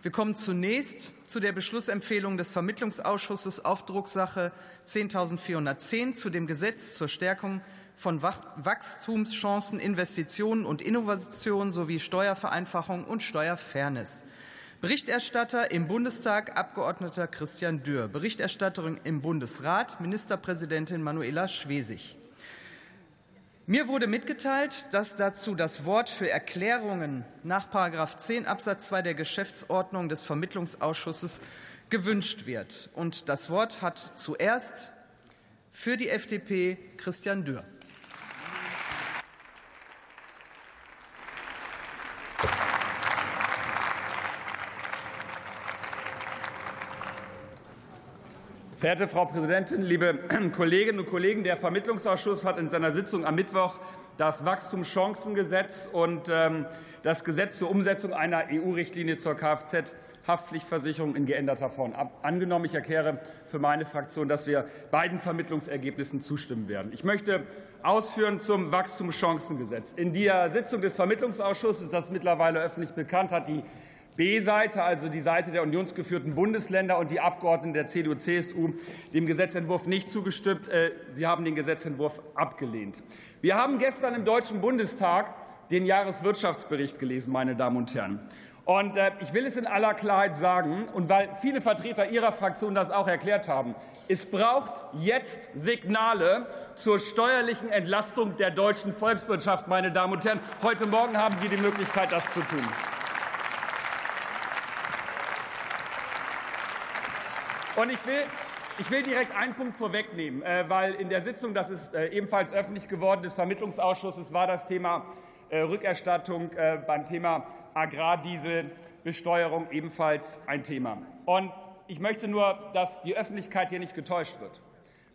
Wir kommen zunächst zu der Beschlussempfehlung des Vermittlungsausschusses auf Drucksache 10.410 zu dem Gesetz zur Stärkung von Wachstumschancen, Investitionen und Innovationen sowie Steuervereinfachung und Steuerfairness. Berichterstatter im Bundestag Abgeordneter Christian Dürr. Berichterstatterin im Bundesrat Ministerpräsidentin Manuela Schwesig. Mir wurde mitgeteilt, dass dazu das Wort für Erklärungen nach 10 Absatz 2 der Geschäftsordnung des Vermittlungsausschusses gewünscht wird. Und das Wort hat zuerst für die FDP Christian Dürr. Verehrte Frau Präsidentin, liebe Kolleginnen und Kollegen! Der Vermittlungsausschuss hat in seiner Sitzung am Mittwoch das Wachstumschancengesetz und ähm, das Gesetz zur Umsetzung einer EU-Richtlinie zur Kfz-Haftpflichtversicherung in geänderter Form angenommen. Ich erkläre für meine Fraktion, dass wir beiden Vermittlungsergebnissen zustimmen werden. Ich möchte ausführen zum Wachstumschancengesetz. In der Sitzung des Vermittlungsausschusses, das mittlerweile öffentlich bekannt hat, die B-Seite, also die Seite der unionsgeführten Bundesländer und die Abgeordneten der CDU-CSU, dem Gesetzentwurf nicht zugestimmt. Äh, sie haben den Gesetzentwurf abgelehnt. Wir haben gestern im Deutschen Bundestag den Jahreswirtschaftsbericht gelesen, meine Damen und Herren. Und äh, ich will es in aller Klarheit sagen, und weil viele Vertreter Ihrer Fraktion das auch erklärt haben, es braucht jetzt Signale zur steuerlichen Entlastung der deutschen Volkswirtschaft, meine Damen und Herren. Heute Morgen haben Sie die Möglichkeit, das zu tun. Und ich will, ich will direkt einen Punkt vorwegnehmen, äh, weil in der Sitzung, das ist äh, ebenfalls öffentlich geworden, des Vermittlungsausschusses war das Thema äh, Rückerstattung beim Thema Agrardieselbesteuerung ebenfalls ein Thema. Und ich möchte nur, dass die Öffentlichkeit hier nicht getäuscht wird.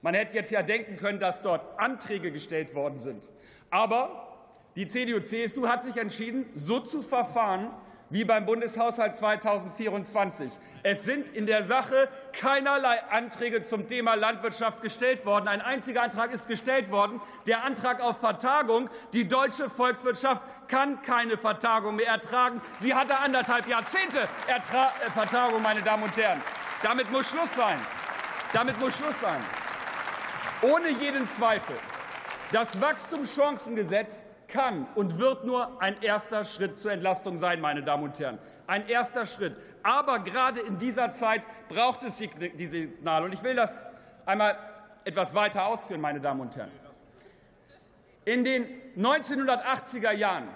Man hätte jetzt ja denken können, dass dort Anträge gestellt worden sind. Aber die CDU-CSU hat sich entschieden, so zu verfahren, wie beim Bundeshaushalt 2024. Es sind in der Sache keinerlei Anträge zum Thema Landwirtschaft gestellt worden. Ein einziger Antrag ist gestellt worden, der Antrag auf Vertagung. Die deutsche Volkswirtschaft kann keine Vertagung mehr ertragen. Sie hatte anderthalb Jahrzehnte Ertra äh, Vertagung, meine Damen und Herren. Damit muss Schluss sein. Damit muss Schluss sein. Ohne jeden Zweifel. Das Wachstumschancengesetz kann und wird nur ein erster Schritt zur Entlastung sein, meine Damen und Herren. Ein erster Schritt. Aber gerade in dieser Zeit braucht es die Signale. Und ich will das einmal etwas weiter ausführen, meine Damen und Herren. In den 1980er Jahren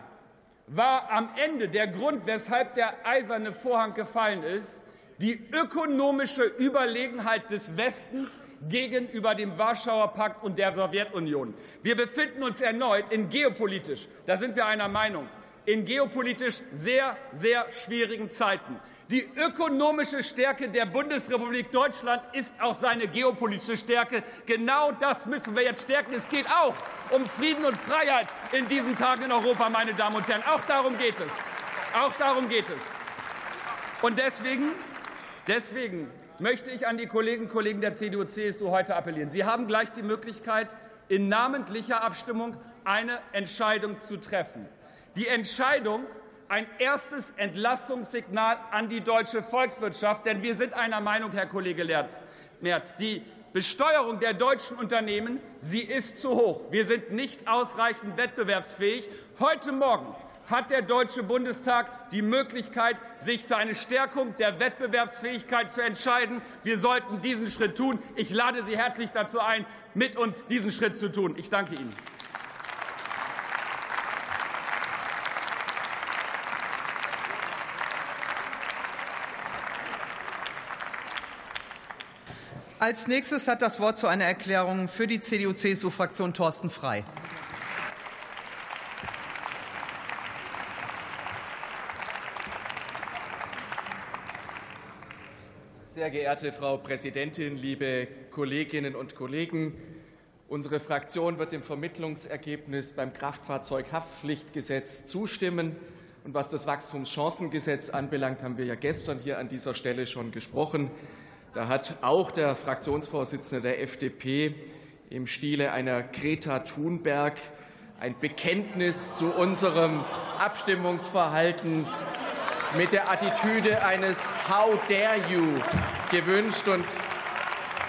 war am Ende der Grund, weshalb der eiserne Vorhang gefallen ist, die ökonomische Überlegenheit des Westens gegenüber dem Warschauer Pakt und der Sowjetunion. Wir befinden uns erneut in geopolitisch, da sind wir einer Meinung, in geopolitisch sehr, sehr schwierigen Zeiten. Die ökonomische Stärke der Bundesrepublik Deutschland ist auch seine geopolitische Stärke. Genau das müssen wir jetzt stärken. Es geht auch um Frieden und Freiheit in diesen Tagen in Europa, meine Damen und Herren. Auch darum geht es. Auch darum geht es. Und deswegen, deswegen möchte ich an die Kolleginnen und Kollegen der CDU-CSU heute appellieren. Sie haben gleich die Möglichkeit, in namentlicher Abstimmung eine Entscheidung zu treffen. Die Entscheidung, ein erstes Entlastungssignal an die deutsche Volkswirtschaft. Denn wir sind einer Meinung, Herr Kollege Merz, die Besteuerung der deutschen Unternehmen, sie ist zu hoch. Wir sind nicht ausreichend wettbewerbsfähig. Heute Morgen hat der Deutsche Bundestag die Möglichkeit, sich für eine Stärkung der Wettbewerbsfähigkeit zu entscheiden. Wir sollten diesen Schritt tun. Ich lade Sie herzlich dazu ein, mit uns diesen Schritt zu tun. Ich danke Ihnen. Als nächstes hat das Wort zu einer Erklärung für die CDU-CSU-Fraktion Thorsten Frei. Sehr geehrte Frau Präsidentin, liebe Kolleginnen und Kollegen! Unsere Fraktion wird dem Vermittlungsergebnis beim Kraftfahrzeughaftpflichtgesetz zustimmen. Und was das Wachstumschancengesetz anbelangt, haben wir ja gestern hier an dieser Stelle schon gesprochen. Da hat auch der Fraktionsvorsitzende der FDP im Stile einer Greta Thunberg ein Bekenntnis zu unserem Abstimmungsverhalten mit der Attitüde eines How dare you gewünscht. Und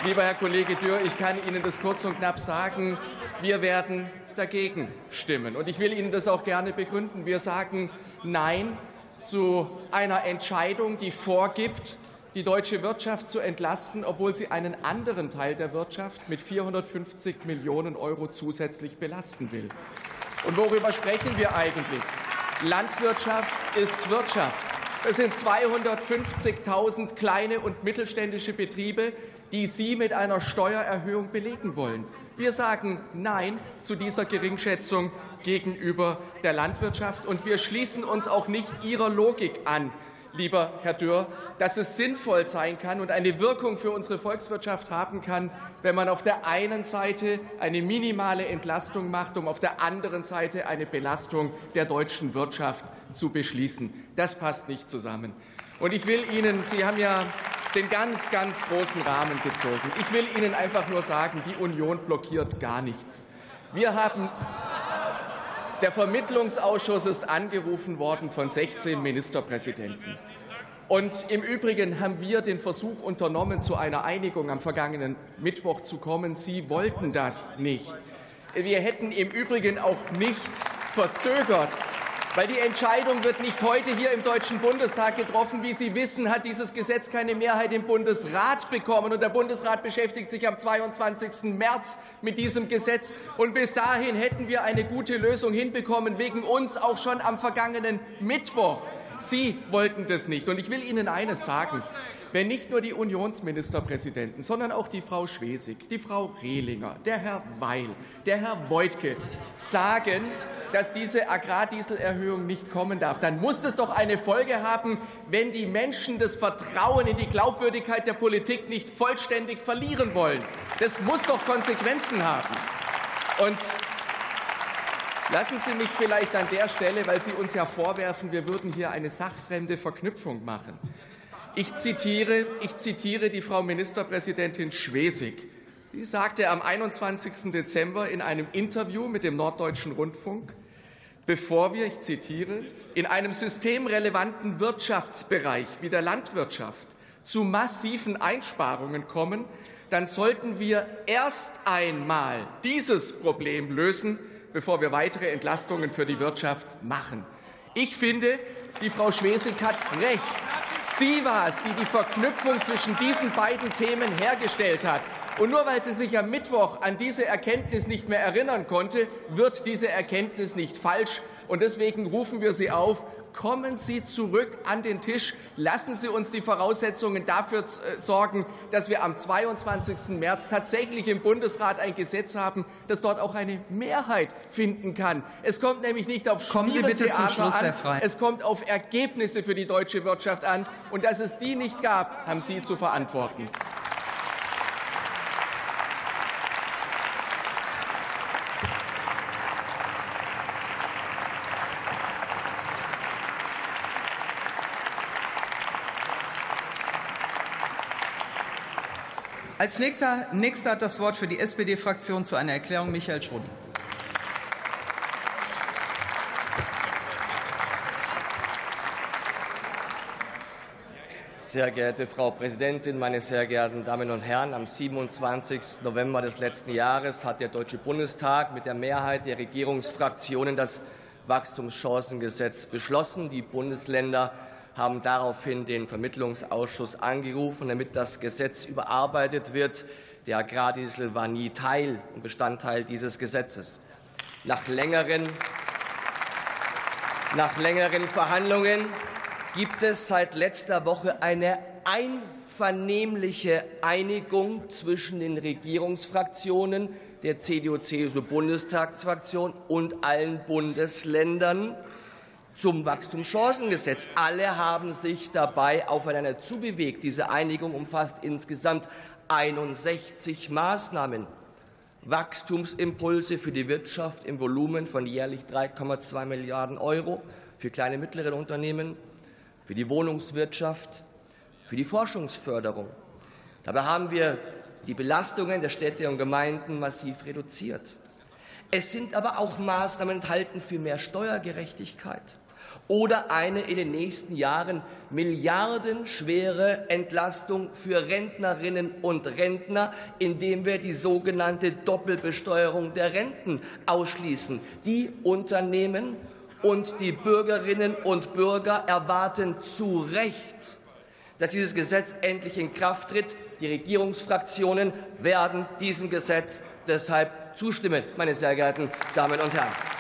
lieber Herr Kollege Dürr, ich kann Ihnen das kurz und knapp sagen, wir werden dagegen stimmen. Und ich will Ihnen das auch gerne begründen. Wir sagen Nein zu einer Entscheidung, die vorgibt, die deutsche Wirtschaft zu entlasten, obwohl sie einen anderen Teil der Wirtschaft mit 450 Millionen Euro zusätzlich belasten will. Und worüber sprechen wir eigentlich? Landwirtschaft ist Wirtschaft. Es sind 250.000 kleine und mittelständische Betriebe, die Sie mit einer Steuererhöhung belegen wollen. Wir sagen Nein zu dieser Geringschätzung gegenüber der Landwirtschaft, und wir schließen uns auch nicht Ihrer Logik an, lieber Herr Dürr, dass es sinnvoll sein kann und eine Wirkung für unsere Volkswirtschaft haben kann, wenn man auf der einen Seite eine minimale Entlastung macht, um auf der anderen Seite eine Belastung der deutschen Wirtschaft zu beschließen. Das passt nicht zusammen. Und ich will Ihnen, Sie haben ja den ganz, ganz großen Rahmen gezogen. Ich will Ihnen einfach nur sagen, die Union blockiert gar nichts. Wir haben der Vermittlungsausschuss ist angerufen worden von 16 Ministerpräsidenten. Und im Übrigen haben wir den Versuch unternommen, zu einer Einigung am vergangenen Mittwoch zu kommen. Sie wollten das nicht. Wir hätten im Übrigen auch nichts verzögert. Weil die Entscheidung wird nicht heute hier im Deutschen Bundestag getroffen. Wie Sie wissen, hat dieses Gesetz keine Mehrheit im Bundesrat bekommen. Und der Bundesrat beschäftigt sich am 22. März mit diesem Gesetz. Und bis dahin hätten wir eine gute Lösung hinbekommen, wegen uns auch schon am vergangenen Mittwoch. Sie wollten das nicht. Und ich will Ihnen eines sagen. Wenn nicht nur die Unionsministerpräsidenten, sondern auch die Frau Schwesig, die Frau Rehlinger, der Herr Weil, der Herr Beutke sagen, dass diese Agrardieselerhöhung nicht kommen darf, dann muss es doch eine Folge haben, wenn die Menschen das Vertrauen in die Glaubwürdigkeit der Politik nicht vollständig verlieren wollen. Das muss doch Konsequenzen haben. Und Lassen Sie mich vielleicht an der Stelle, weil Sie uns ja vorwerfen, wir würden hier eine sachfremde Verknüpfung machen. Ich zitiere, ich zitiere die Frau Ministerpräsidentin Schwesig. Die sagte am 21. Dezember in einem Interview mit dem Norddeutschen Rundfunk, bevor wir, ich zitiere, in einem systemrelevanten Wirtschaftsbereich wie der Landwirtschaft zu massiven Einsparungen kommen, dann sollten wir erst einmal dieses Problem lösen, bevor wir weitere Entlastungen für die Wirtschaft machen. Ich finde, die Frau Schwesig hat recht. Sie war es, die die Verknüpfung zwischen diesen beiden Themen hergestellt hat. Und nur weil sie sich am Mittwoch an diese Erkenntnis nicht mehr erinnern konnte, wird diese Erkenntnis nicht falsch. Und deswegen rufen wir Sie auf, kommen Sie zurück an den Tisch, lassen Sie uns die Voraussetzungen dafür äh, sorgen, dass wir am 22. März tatsächlich im Bundesrat ein Gesetz haben, das dort auch eine Mehrheit finden kann. Es kommt nämlich nicht auf Kommen Sie bitte zum Schluss, an, Herr Frey. es kommt auf Ergebnisse für die deutsche Wirtschaft an. Und dass es die nicht gab, haben Sie zu verantworten. Als nächster, nächster hat das Wort für die SPD-Fraktion zu einer Erklärung Michael Schröder. Sehr geehrte Frau Präsidentin, meine sehr geehrten Damen und Herren! Am 27. November des letzten Jahres hat der Deutsche Bundestag mit der Mehrheit der Regierungsfraktionen das Wachstumschancengesetz beschlossen. Die Bundesländer haben daraufhin den Vermittlungsausschuss angerufen, damit das Gesetz überarbeitet wird. Der Agrardiesel war nie Teil und Bestandteil dieses Gesetzes. Nach längeren, nach längeren Verhandlungen gibt es seit letzter Woche eine einvernehmliche Einigung zwischen den Regierungsfraktionen der CDU-CSU-Bundestagsfraktion und allen Bundesländern zum Wachstumschancengesetz. Alle haben sich dabei aufeinander zubewegt. Diese Einigung umfasst insgesamt 61 Maßnahmen. Wachstumsimpulse für die Wirtschaft im Volumen von jährlich 3,2 Milliarden Euro für kleine und mittlere Unternehmen, für die Wohnungswirtschaft, für die Forschungsförderung. Dabei haben wir die Belastungen der Städte und Gemeinden massiv reduziert. Es sind aber auch Maßnahmen enthalten für mehr Steuergerechtigkeit, oder eine in den nächsten Jahren milliardenschwere Entlastung für Rentnerinnen und Rentner, indem wir die sogenannte Doppelbesteuerung der Renten ausschließen. Die Unternehmen und die Bürgerinnen und Bürger erwarten zu Recht, dass dieses Gesetz endlich in Kraft tritt. Die Regierungsfraktionen werden diesem Gesetz deshalb zustimmen, meine sehr geehrten Damen und Herren.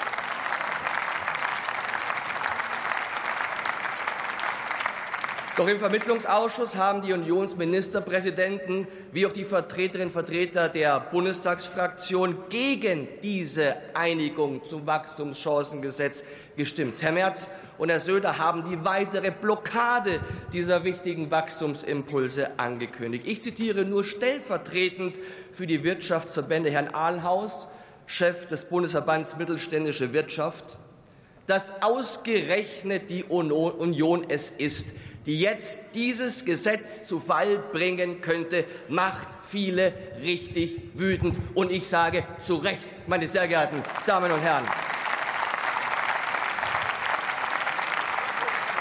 Doch im Vermittlungsausschuss haben die Unionsministerpräsidenten wie auch die Vertreterinnen und Vertreter der Bundestagsfraktion gegen diese Einigung zum Wachstumschancengesetz gestimmt. Herr Merz und Herr Söder haben die weitere Blockade dieser wichtigen Wachstumsimpulse angekündigt. Ich zitiere nur stellvertretend für die Wirtschaftsverbände Herrn Ahlhaus, Chef des Bundesverbands Mittelständische Wirtschaft, dass ausgerechnet die Union es ist, die jetzt dieses Gesetz zu Fall bringen könnte, macht viele richtig wütend. Und ich sage zu Recht, meine sehr geehrten Damen und Herren.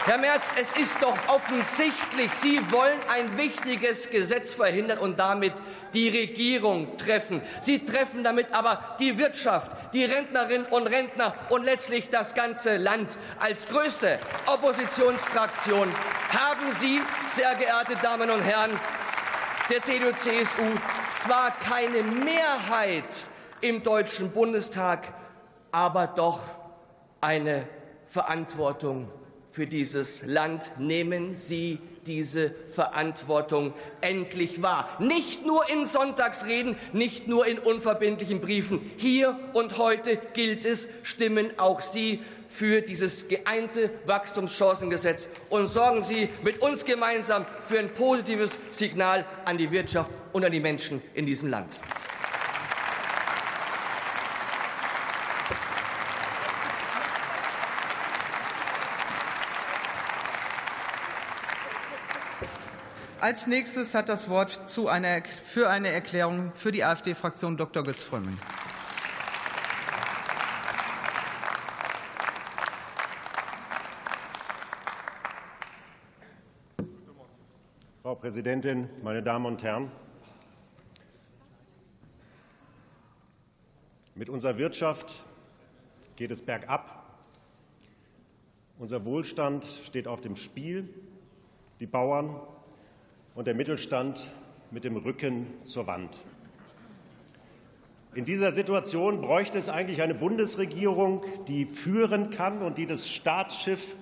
Herr Merz, es ist doch offensichtlich, Sie wollen ein wichtiges Gesetz verhindern und damit die Regierung treffen. Sie treffen damit aber die Wirtschaft, die Rentnerinnen und Rentner und letztlich das ganze Land. Als größte Oppositionsfraktion haben Sie, sehr geehrte Damen und Herren der CDU-CSU, zwar keine Mehrheit im Deutschen Bundestag, aber doch eine Verantwortung für dieses Land. Nehmen Sie diese Verantwortung endlich wahr. Nicht nur in Sonntagsreden, nicht nur in unverbindlichen Briefen. Hier und heute gilt es, stimmen auch Sie für dieses geeinte Wachstumschancengesetz und sorgen Sie mit uns gemeinsam für ein positives Signal an die Wirtschaft und an die Menschen in diesem Land. Als nächstes hat das Wort zu einer, für eine Erklärung für die AfD-Fraktion Dr. Götz Frömming. Frau Präsidentin, meine Damen und Herren! Mit unserer Wirtschaft geht es bergab. Unser Wohlstand steht auf dem Spiel. Die Bauern und der Mittelstand mit dem Rücken zur Wand. In dieser Situation bräuchte es eigentlich eine Bundesregierung, die führen kann und die das Staatsschiff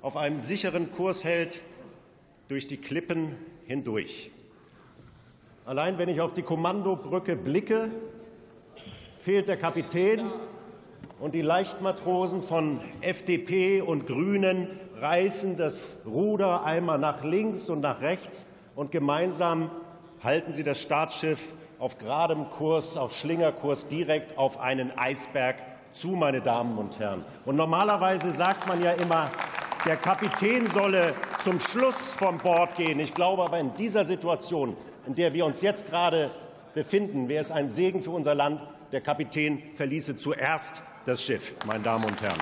auf einem sicheren Kurs hält durch die Klippen hindurch. Allein wenn ich auf die Kommandobrücke blicke, fehlt der Kapitän und die Leichtmatrosen von FDP und Grünen reißen das Ruder einmal nach links und nach rechts und gemeinsam halten sie das Staatsschiff auf geradem Kurs, auf Schlingerkurs direkt auf einen Eisberg zu, meine Damen und Herren. Und normalerweise sagt man ja immer, der Kapitän solle zum Schluss vom Bord gehen. Ich glaube aber in dieser Situation, in der wir uns jetzt gerade befinden, wäre es ein Segen für unser Land, der Kapitän verließe zuerst das Schiff, meine Damen und Herren.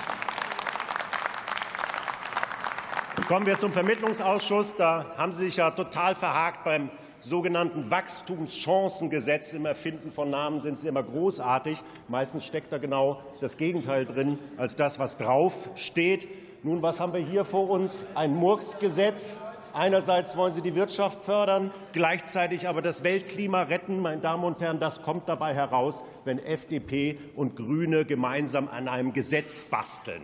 Kommen wir zum Vermittlungsausschuss. Da haben Sie sich ja total verhakt beim sogenannten Wachstumschancengesetz. Im Erfinden von Namen sind Sie immer großartig. Meistens steckt da genau das Gegenteil drin als das, was drauf steht. Nun, was haben wir hier vor uns? Ein Murksgesetz. Einerseits wollen Sie die Wirtschaft fördern, gleichzeitig aber das Weltklima retten. Meine Damen und Herren, das kommt dabei heraus, wenn FDP und Grüne gemeinsam an einem Gesetz basteln.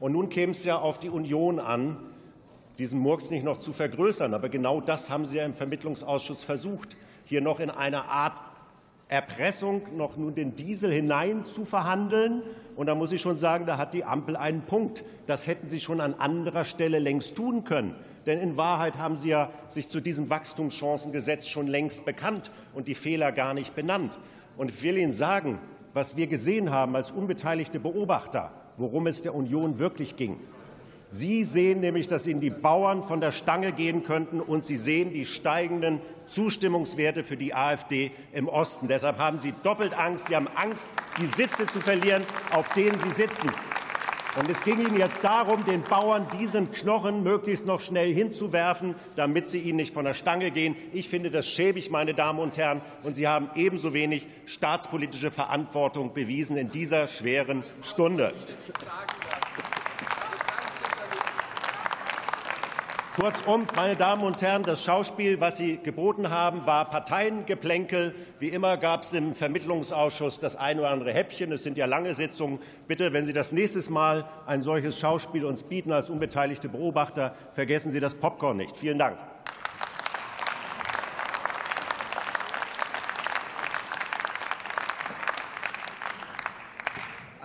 Und nun käme es ja auf die Union an, diesen Murks nicht noch zu vergrößern. Aber genau das haben Sie ja im Vermittlungsausschuss versucht, hier noch in einer Art Erpressung noch nun den Diesel hinein zu verhandeln. Und da muss ich schon sagen, da hat die Ampel einen Punkt. Das hätten Sie schon an anderer Stelle längst tun können. Denn in Wahrheit haben Sie ja sich zu diesem Wachstumschancengesetz schon längst bekannt und die Fehler gar nicht benannt. Und ich will Ihnen sagen, was wir gesehen haben als unbeteiligte Beobachter, worum es der Union wirklich ging. Sie sehen nämlich, dass Ihnen die Bauern von der Stange gehen könnten, und Sie sehen die steigenden Zustimmungswerte für die AfD im Osten. Deshalb haben Sie doppelt Angst. Sie haben Angst, die Sitze zu verlieren, auf denen Sie sitzen. Und es ging Ihnen jetzt darum, den Bauern diesen Knochen möglichst noch schnell hinzuwerfen, damit sie ihnen nicht von der Stange gehen. Ich finde das schäbig, meine Damen und Herren. Und Sie haben ebenso wenig staatspolitische Verantwortung bewiesen in dieser schweren Stunde. Kurzum, meine Damen und Herren, das Schauspiel, was Sie geboten haben, war Parteiengeplänkel. Wie immer gab es im Vermittlungsausschuss das eine oder andere Häppchen. Es sind ja lange Sitzungen. Bitte, wenn Sie das nächste Mal ein solches Schauspiel uns bieten als unbeteiligte Beobachter, vergessen Sie das Popcorn nicht. Vielen Dank.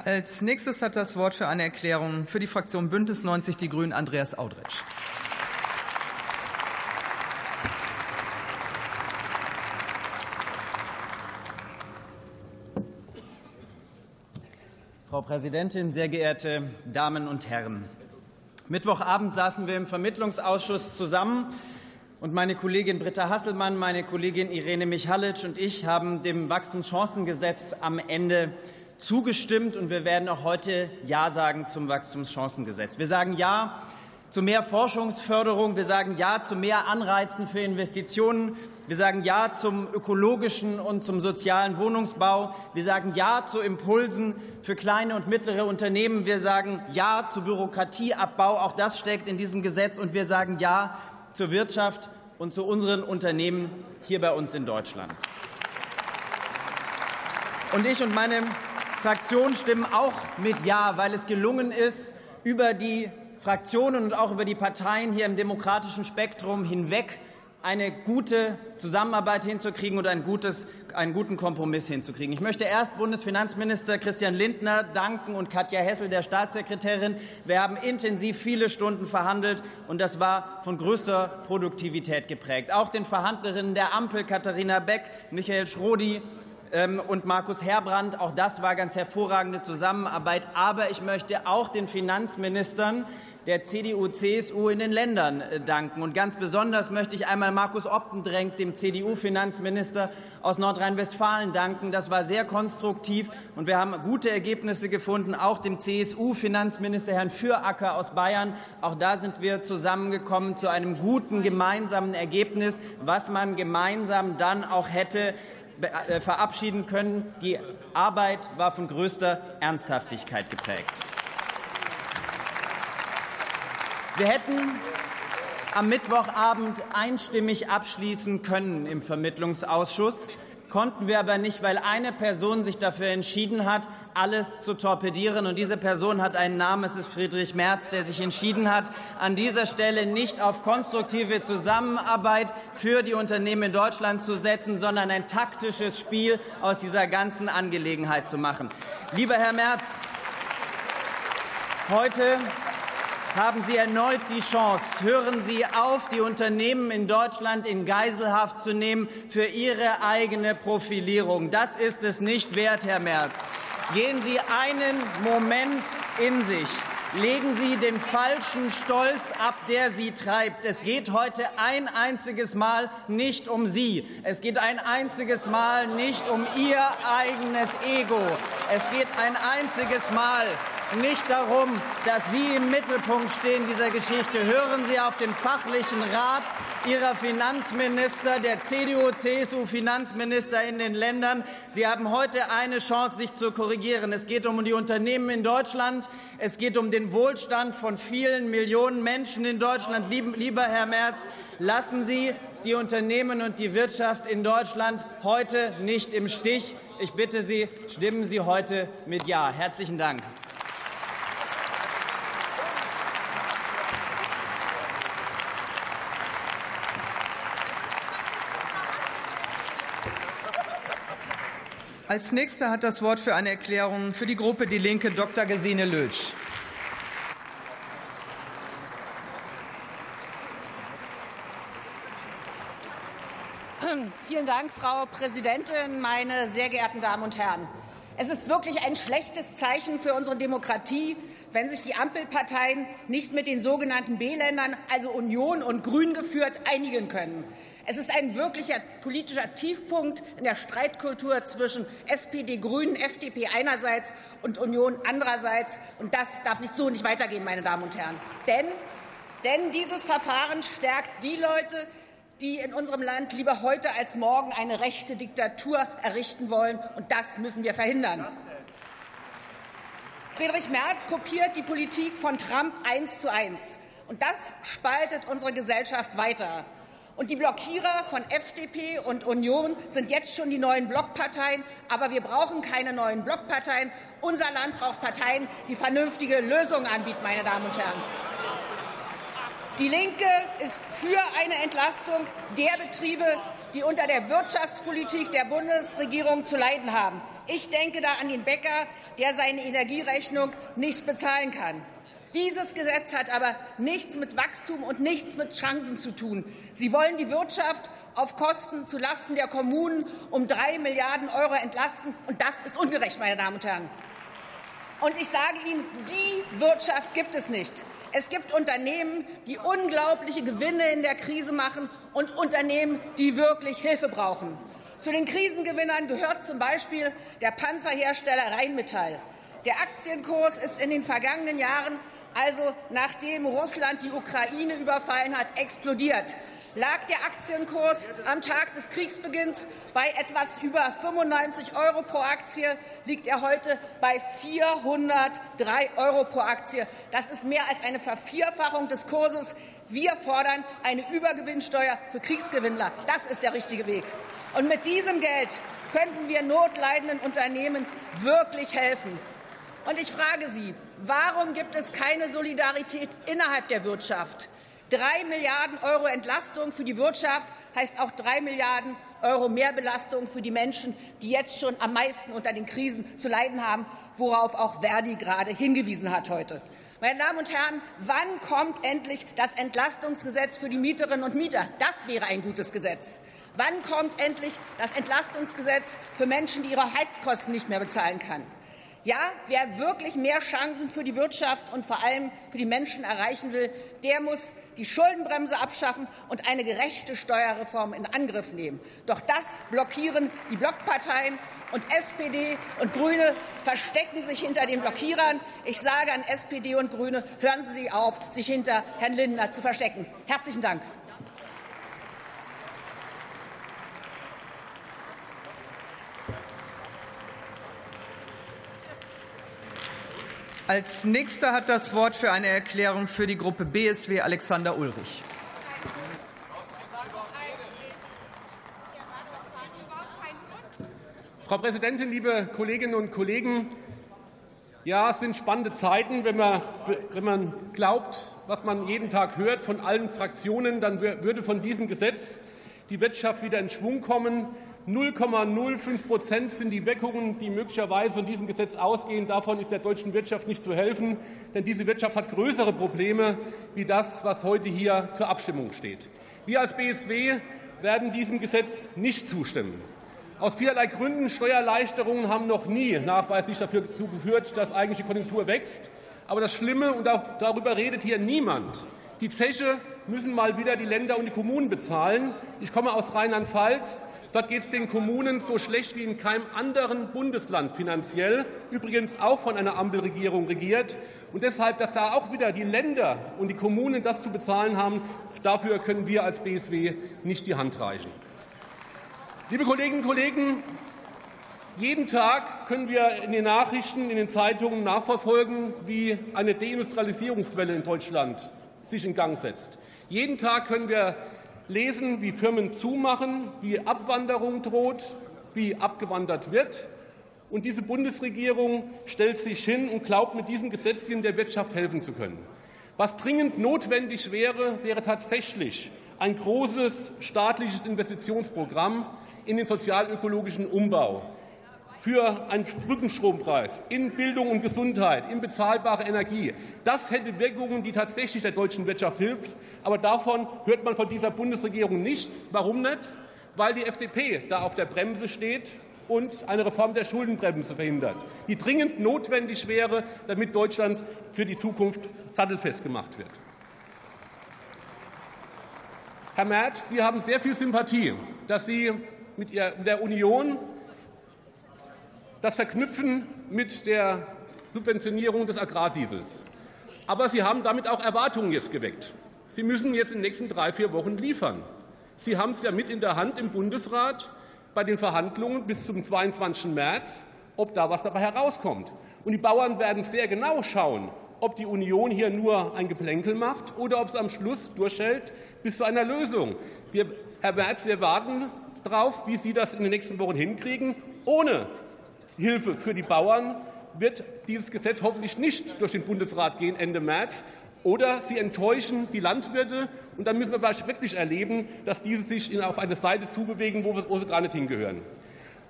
Als nächstes hat das Wort für eine Erklärung für die Fraktion Bündnis 90 Die Grünen Andreas Audretsch. Präsidentin, sehr geehrte Damen und Herren! Mittwochabend saßen wir im Vermittlungsausschuss zusammen und meine Kollegin Britta Hasselmann, meine Kollegin Irene Michalic und ich haben dem Wachstumschancengesetz am Ende zugestimmt und wir werden auch heute Ja sagen zum Wachstumschancengesetz. Wir sagen Ja zu mehr Forschungsförderung, wir sagen Ja zu mehr Anreizen für Investitionen, wir sagen Ja zum ökologischen und zum sozialen Wohnungsbau. Wir sagen Ja zu Impulsen für kleine und mittlere Unternehmen. Wir sagen Ja zu Bürokratieabbau. Auch das steckt in diesem Gesetz. Und wir sagen Ja zur Wirtschaft und zu unseren Unternehmen hier bei uns in Deutschland. Und ich und meine Fraktion stimmen auch mit Ja, weil es gelungen ist, über die Fraktionen und auch über die Parteien hier im demokratischen Spektrum hinweg eine gute Zusammenarbeit hinzukriegen und ein gutes, einen guten Kompromiss hinzukriegen. Ich möchte erst Bundesfinanzminister Christian Lindner danken und Katja Hessel, der Staatssekretärin. Wir haben intensiv viele Stunden verhandelt, und das war von größter Produktivität geprägt. Auch den Verhandlerinnen der Ampel, Katharina Beck, Michael Schrodi, ähm, und Markus Herbrandt. Auch das war ganz hervorragende Zusammenarbeit. Aber ich möchte auch den Finanzministern der CDU, CSU in den Ländern äh, danken. Und ganz besonders möchte ich einmal Markus Optendrenk, dem CDU-Finanzminister aus Nordrhein-Westfalen, danken. Das war sehr konstruktiv und wir haben gute Ergebnisse gefunden. Auch dem CSU-Finanzminister Herrn Füracker aus Bayern. Auch da sind wir zusammengekommen zu einem guten gemeinsamen Ergebnis, was man gemeinsam dann auch hätte äh, verabschieden können. Die Arbeit war von größter Ernsthaftigkeit geprägt. Wir hätten am Mittwochabend einstimmig abschließen können im Vermittlungsausschuss, konnten wir aber nicht, weil eine Person sich dafür entschieden hat, alles zu torpedieren. Und diese Person hat einen Namen, es ist Friedrich Merz, der sich entschieden hat, an dieser Stelle nicht auf konstruktive Zusammenarbeit für die Unternehmen in Deutschland zu setzen, sondern ein taktisches Spiel aus dieser ganzen Angelegenheit zu machen. Lieber Herr Merz, heute haben Sie erneut die Chance. Hören Sie auf, die Unternehmen in Deutschland in Geiselhaft zu nehmen für Ihre eigene Profilierung. Das ist es nicht wert, Herr Merz. Gehen Sie einen Moment in sich. Legen Sie den falschen Stolz ab, der Sie treibt. Es geht heute ein einziges Mal nicht um Sie. Es geht ein einziges Mal nicht um Ihr eigenes Ego. Es geht ein einziges Mal nicht darum, dass Sie im Mittelpunkt stehen dieser Geschichte. Hören Sie auf den fachlichen Rat Ihrer Finanzminister, der CDU-CSU-Finanzminister in den Ländern. Sie haben heute eine Chance, sich zu korrigieren. Es geht um die Unternehmen in Deutschland. Es geht um den Wohlstand von vielen Millionen Menschen in Deutschland. Lieber Herr Merz, lassen Sie die Unternehmen und die Wirtschaft in Deutschland heute nicht im Stich. Ich bitte Sie, stimmen Sie heute mit Ja. Herzlichen Dank. Als nächster hat das Wort für eine Erklärung für die Gruppe Die Linke Dr. Gesine Lötsch. Vielen Dank, Frau Präsidentin, meine sehr geehrten Damen und Herren. Es ist wirklich ein schlechtes Zeichen für unsere Demokratie, wenn sich die Ampelparteien nicht mit den sogenannten B-Ländern, also Union und Grün geführt, einigen können. Es ist ein wirklicher politischer Tiefpunkt in der Streitkultur zwischen SPD, Grünen, FDP einerseits und Union andererseits. Und das darf nicht so nicht weitergehen, meine Damen und Herren. Denn, denn dieses Verfahren stärkt die Leute, die in unserem Land lieber heute als morgen eine rechte Diktatur errichten wollen. Und das müssen wir verhindern. Friedrich Merz kopiert die Politik von Trump eins zu eins. Und das spaltet unsere Gesellschaft weiter. Und die Blockierer von FDP und Union sind jetzt schon die neuen Blockparteien. Aber wir brauchen keine neuen Blockparteien. Unser Land braucht Parteien, die vernünftige Lösungen anbieten, meine Damen und Herren. Die Linke ist für eine Entlastung der Betriebe, die unter der Wirtschaftspolitik der Bundesregierung zu leiden haben. Ich denke da an den Bäcker, der seine Energierechnung nicht bezahlen kann. Dieses Gesetz hat aber nichts mit Wachstum und nichts mit Chancen zu tun. Sie wollen die Wirtschaft auf Kosten zulasten der Kommunen um drei Milliarden Euro entlasten. Und das ist ungerecht, meine Damen und Herren. Und ich sage Ihnen, die Wirtschaft gibt es nicht. Es gibt Unternehmen, die unglaubliche Gewinne in der Krise machen und Unternehmen, die wirklich Hilfe brauchen. Zu den Krisengewinnern gehört zum Beispiel der Panzerhersteller Rheinmetall. Der Aktienkurs ist in den vergangenen Jahren also nachdem Russland die Ukraine überfallen hat, explodiert. Lag der Aktienkurs am Tag des Kriegsbeginns bei etwas über 95 Euro pro Aktie, liegt er heute bei 403 Euro pro Aktie. Das ist mehr als eine Vervierfachung des Kurses. Wir fordern eine Übergewinnsteuer für Kriegsgewinnler. Das ist der richtige Weg. Und mit diesem Geld könnten wir notleidenden Unternehmen wirklich helfen. Und ich frage Sie, warum gibt es keine Solidarität innerhalb der Wirtschaft? Drei Milliarden Euro Entlastung für die Wirtschaft heißt auch drei Milliarden Euro Mehrbelastung für die Menschen, die jetzt schon am meisten unter den Krisen zu leiden haben, worauf auch Verdi gerade hingewiesen hat heute. Meine Damen und Herren, wann kommt endlich das Entlastungsgesetz für die Mieterinnen und Mieter? Das wäre ein gutes Gesetz. Wann kommt endlich das Entlastungsgesetz für Menschen, die ihre Heizkosten nicht mehr bezahlen können? Ja, wer wirklich mehr Chancen für die Wirtschaft und vor allem für die Menschen erreichen will, der muss die Schuldenbremse abschaffen und eine gerechte Steuerreform in Angriff nehmen. Doch das blockieren die Blockparteien und SPD und Grüne verstecken sich hinter den Blockierern. Ich sage an SPD und Grüne, hören Sie auf, sich hinter Herrn Lindner zu verstecken. Herzlichen Dank. Als nächster hat das Wort für eine Erklärung für die Gruppe BSW Alexander Ulrich. Frau Präsidentin, liebe Kolleginnen und Kollegen! Ja, es sind spannende Zeiten. Wenn man, wenn man glaubt, was man jeden Tag hört von allen Fraktionen, dann würde von diesem Gesetz die Wirtschaft wieder in Schwung kommen. 0,05 Prozent sind die Wirkungen, die möglicherweise von diesem Gesetz ausgehen. Davon ist der deutschen Wirtschaft nicht zu helfen, denn diese Wirtschaft hat größere Probleme wie das, was heute hier zur Abstimmung steht. Wir als BSW werden diesem Gesetz nicht zustimmen. Aus vielerlei Gründen Steuererleichterungen haben noch nie nachweislich dafür geführt, dass eigentlich die Konjunktur wächst. Aber das Schlimme, und darüber redet hier niemand, die Zeche müssen mal wieder die Länder und die Kommunen bezahlen. Ich komme aus Rheinland-Pfalz. Dort geht es den Kommunen so schlecht wie in keinem anderen Bundesland finanziell, übrigens auch von einer Ampelregierung regiert. Und deshalb, dass da auch wieder die Länder und die Kommunen das zu bezahlen haben, dafür können wir als BSW nicht die Hand reichen. Liebe Kolleginnen und Kollegen, jeden Tag können wir in den Nachrichten, in den Zeitungen nachverfolgen, wie eine Deindustrialisierungswelle in Deutschland sich in Gang setzt. Jeden Tag können wir lesen, wie Firmen zumachen, wie Abwanderung droht, wie abgewandert wird. Und diese Bundesregierung stellt sich hin und glaubt, mit diesem Gesetzchen der Wirtschaft helfen zu können. Was dringend notwendig wäre, wäre tatsächlich ein großes staatliches Investitionsprogramm in den sozialökologischen Umbau für einen Brückenstrompreis in Bildung und Gesundheit, in bezahlbare Energie. Das hätte Wirkungen, die tatsächlich der deutschen Wirtschaft hilft. Aber davon hört man von dieser Bundesregierung nichts. Warum nicht? Weil die FDP da auf der Bremse steht und eine Reform der Schuldenbremse verhindert, die dringend notwendig wäre, damit Deutschland für die Zukunft sattelfest gemacht wird. Herr Merz, wir haben sehr viel Sympathie, dass Sie mit der Union das verknüpfen mit der Subventionierung des Agrardiesels. Aber Sie haben damit auch Erwartungen jetzt geweckt. Sie müssen jetzt in den nächsten drei, vier Wochen liefern. Sie haben es ja mit in der Hand im Bundesrat bei den Verhandlungen bis zum 22. März, ob da was dabei herauskommt. Und die Bauern werden sehr genau schauen, ob die Union hier nur ein Geplänkel macht oder ob es am Schluss durchhält bis zu einer Lösung. Wir, Herr Merz, wir warten darauf, wie Sie das in den nächsten Wochen hinkriegen. Ohne Hilfe für die Bauern wird dieses Gesetz hoffentlich nicht durch den Bundesrat gehen Ende März. Oder sie enttäuschen die Landwirte, und dann müssen wir wirklich erleben, dass diese sich auf eine Seite zubewegen, wo sie gar nicht hingehören.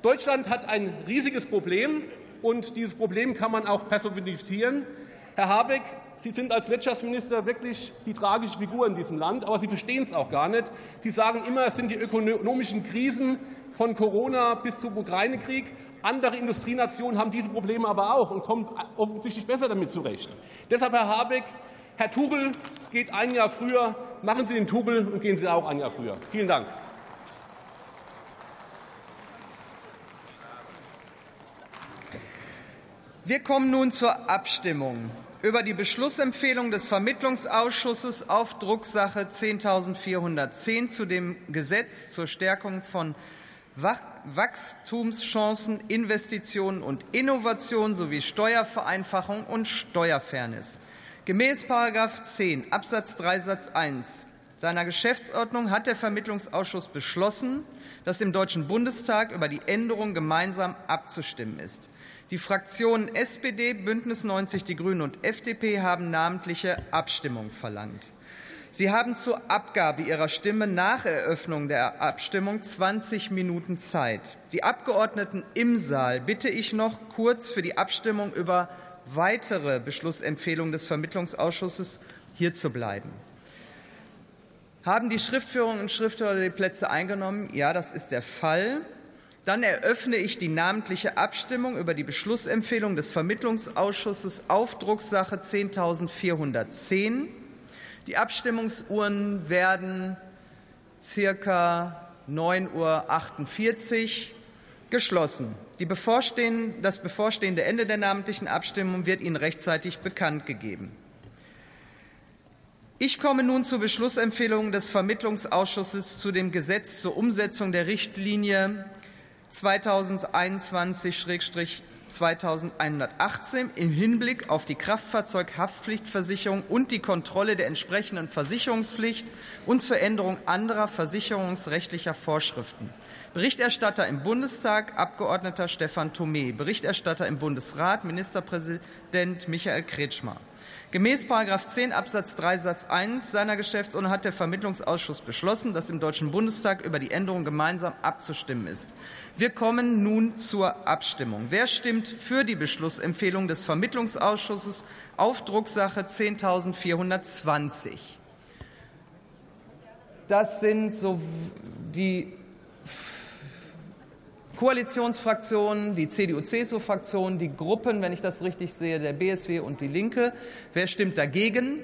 Deutschland hat ein riesiges Problem, und dieses Problem kann man auch personifizieren. Herr Habeck, Sie sind als Wirtschaftsminister wirklich die tragische Figur in diesem Land, aber Sie verstehen es auch gar nicht. Sie sagen immer, es sind die ökonomischen Krisen von Corona bis zum Ukraine-Krieg. Andere Industrienationen haben diese Probleme aber auch und kommen offensichtlich besser damit zurecht. Deshalb, Herr Habeck, Herr Tuchel geht ein Jahr früher. Machen Sie den Tuchel und gehen Sie auch ein Jahr früher. Vielen Dank. Wir kommen nun zur Abstimmung über die Beschlussempfehlung des Vermittlungsausschusses auf Drucksache 10.410 zu dem Gesetz zur Stärkung von Wachstumschancen, Investitionen und Innovation sowie Steuervereinfachung und Steuerfairness. Gemäß 10 Absatz 3 Satz 1 seiner Geschäftsordnung hat der Vermittlungsausschuss beschlossen, dass im Deutschen Bundestag über die Änderung gemeinsam abzustimmen ist. Die Fraktionen SPD, Bündnis 90 Die Grünen und FDP haben namentliche Abstimmung verlangt. Sie haben zur Abgabe Ihrer Stimme nach Eröffnung der Abstimmung 20 Minuten Zeit. Die Abgeordneten im Saal bitte ich noch kurz für die Abstimmung über weitere Beschlussempfehlungen des Vermittlungsausschusses hier zu bleiben. Haben die Schriftführerinnen und Schriftführer die Plätze eingenommen? Ja, das ist der Fall. Dann eröffne ich die namentliche Abstimmung über die Beschlussempfehlung des Vermittlungsausschusses auf Drucksache 10.410. Die Abstimmungsuhren werden circa 9.48 Uhr geschlossen. Bevorstehende, das bevorstehende Ende der namentlichen Abstimmung wird Ihnen rechtzeitig bekannt gegeben. Ich komme nun zur Beschlussempfehlung des Vermittlungsausschusses zu dem Gesetz zur Umsetzung der Richtlinie 2021-2118 im Hinblick auf die Kraftfahrzeughaftpflichtversicherung und die Kontrolle der entsprechenden Versicherungspflicht und zur Änderung anderer versicherungsrechtlicher Vorschriften. Berichterstatter im Bundestag Abgeordneter Stefan Thome, Berichterstatter im Bundesrat Ministerpräsident Michael Kretschmer. Gemäß 10 Absatz 3 Satz 1 seiner Geschäftsordnung hat der Vermittlungsausschuss beschlossen, dass im Deutschen Bundestag über die Änderung gemeinsam abzustimmen ist. Wir kommen nun zur Abstimmung. Wer stimmt für die Beschlussempfehlung des Vermittlungsausschusses auf Drucksache 10.420? Das sind so die Koalitionsfraktionen, die CDU-CSU-Fraktion, die Gruppen, wenn ich das richtig sehe, der BSW und die Linke. Wer stimmt dagegen?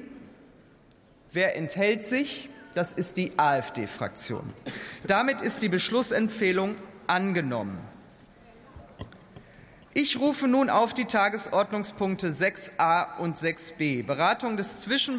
Wer enthält sich? Das ist die AfD-Fraktion. Damit ist die Beschlussempfehlung angenommen. Ich rufe nun auf die Tagesordnungspunkte 6a und 6b Beratung des Zwischen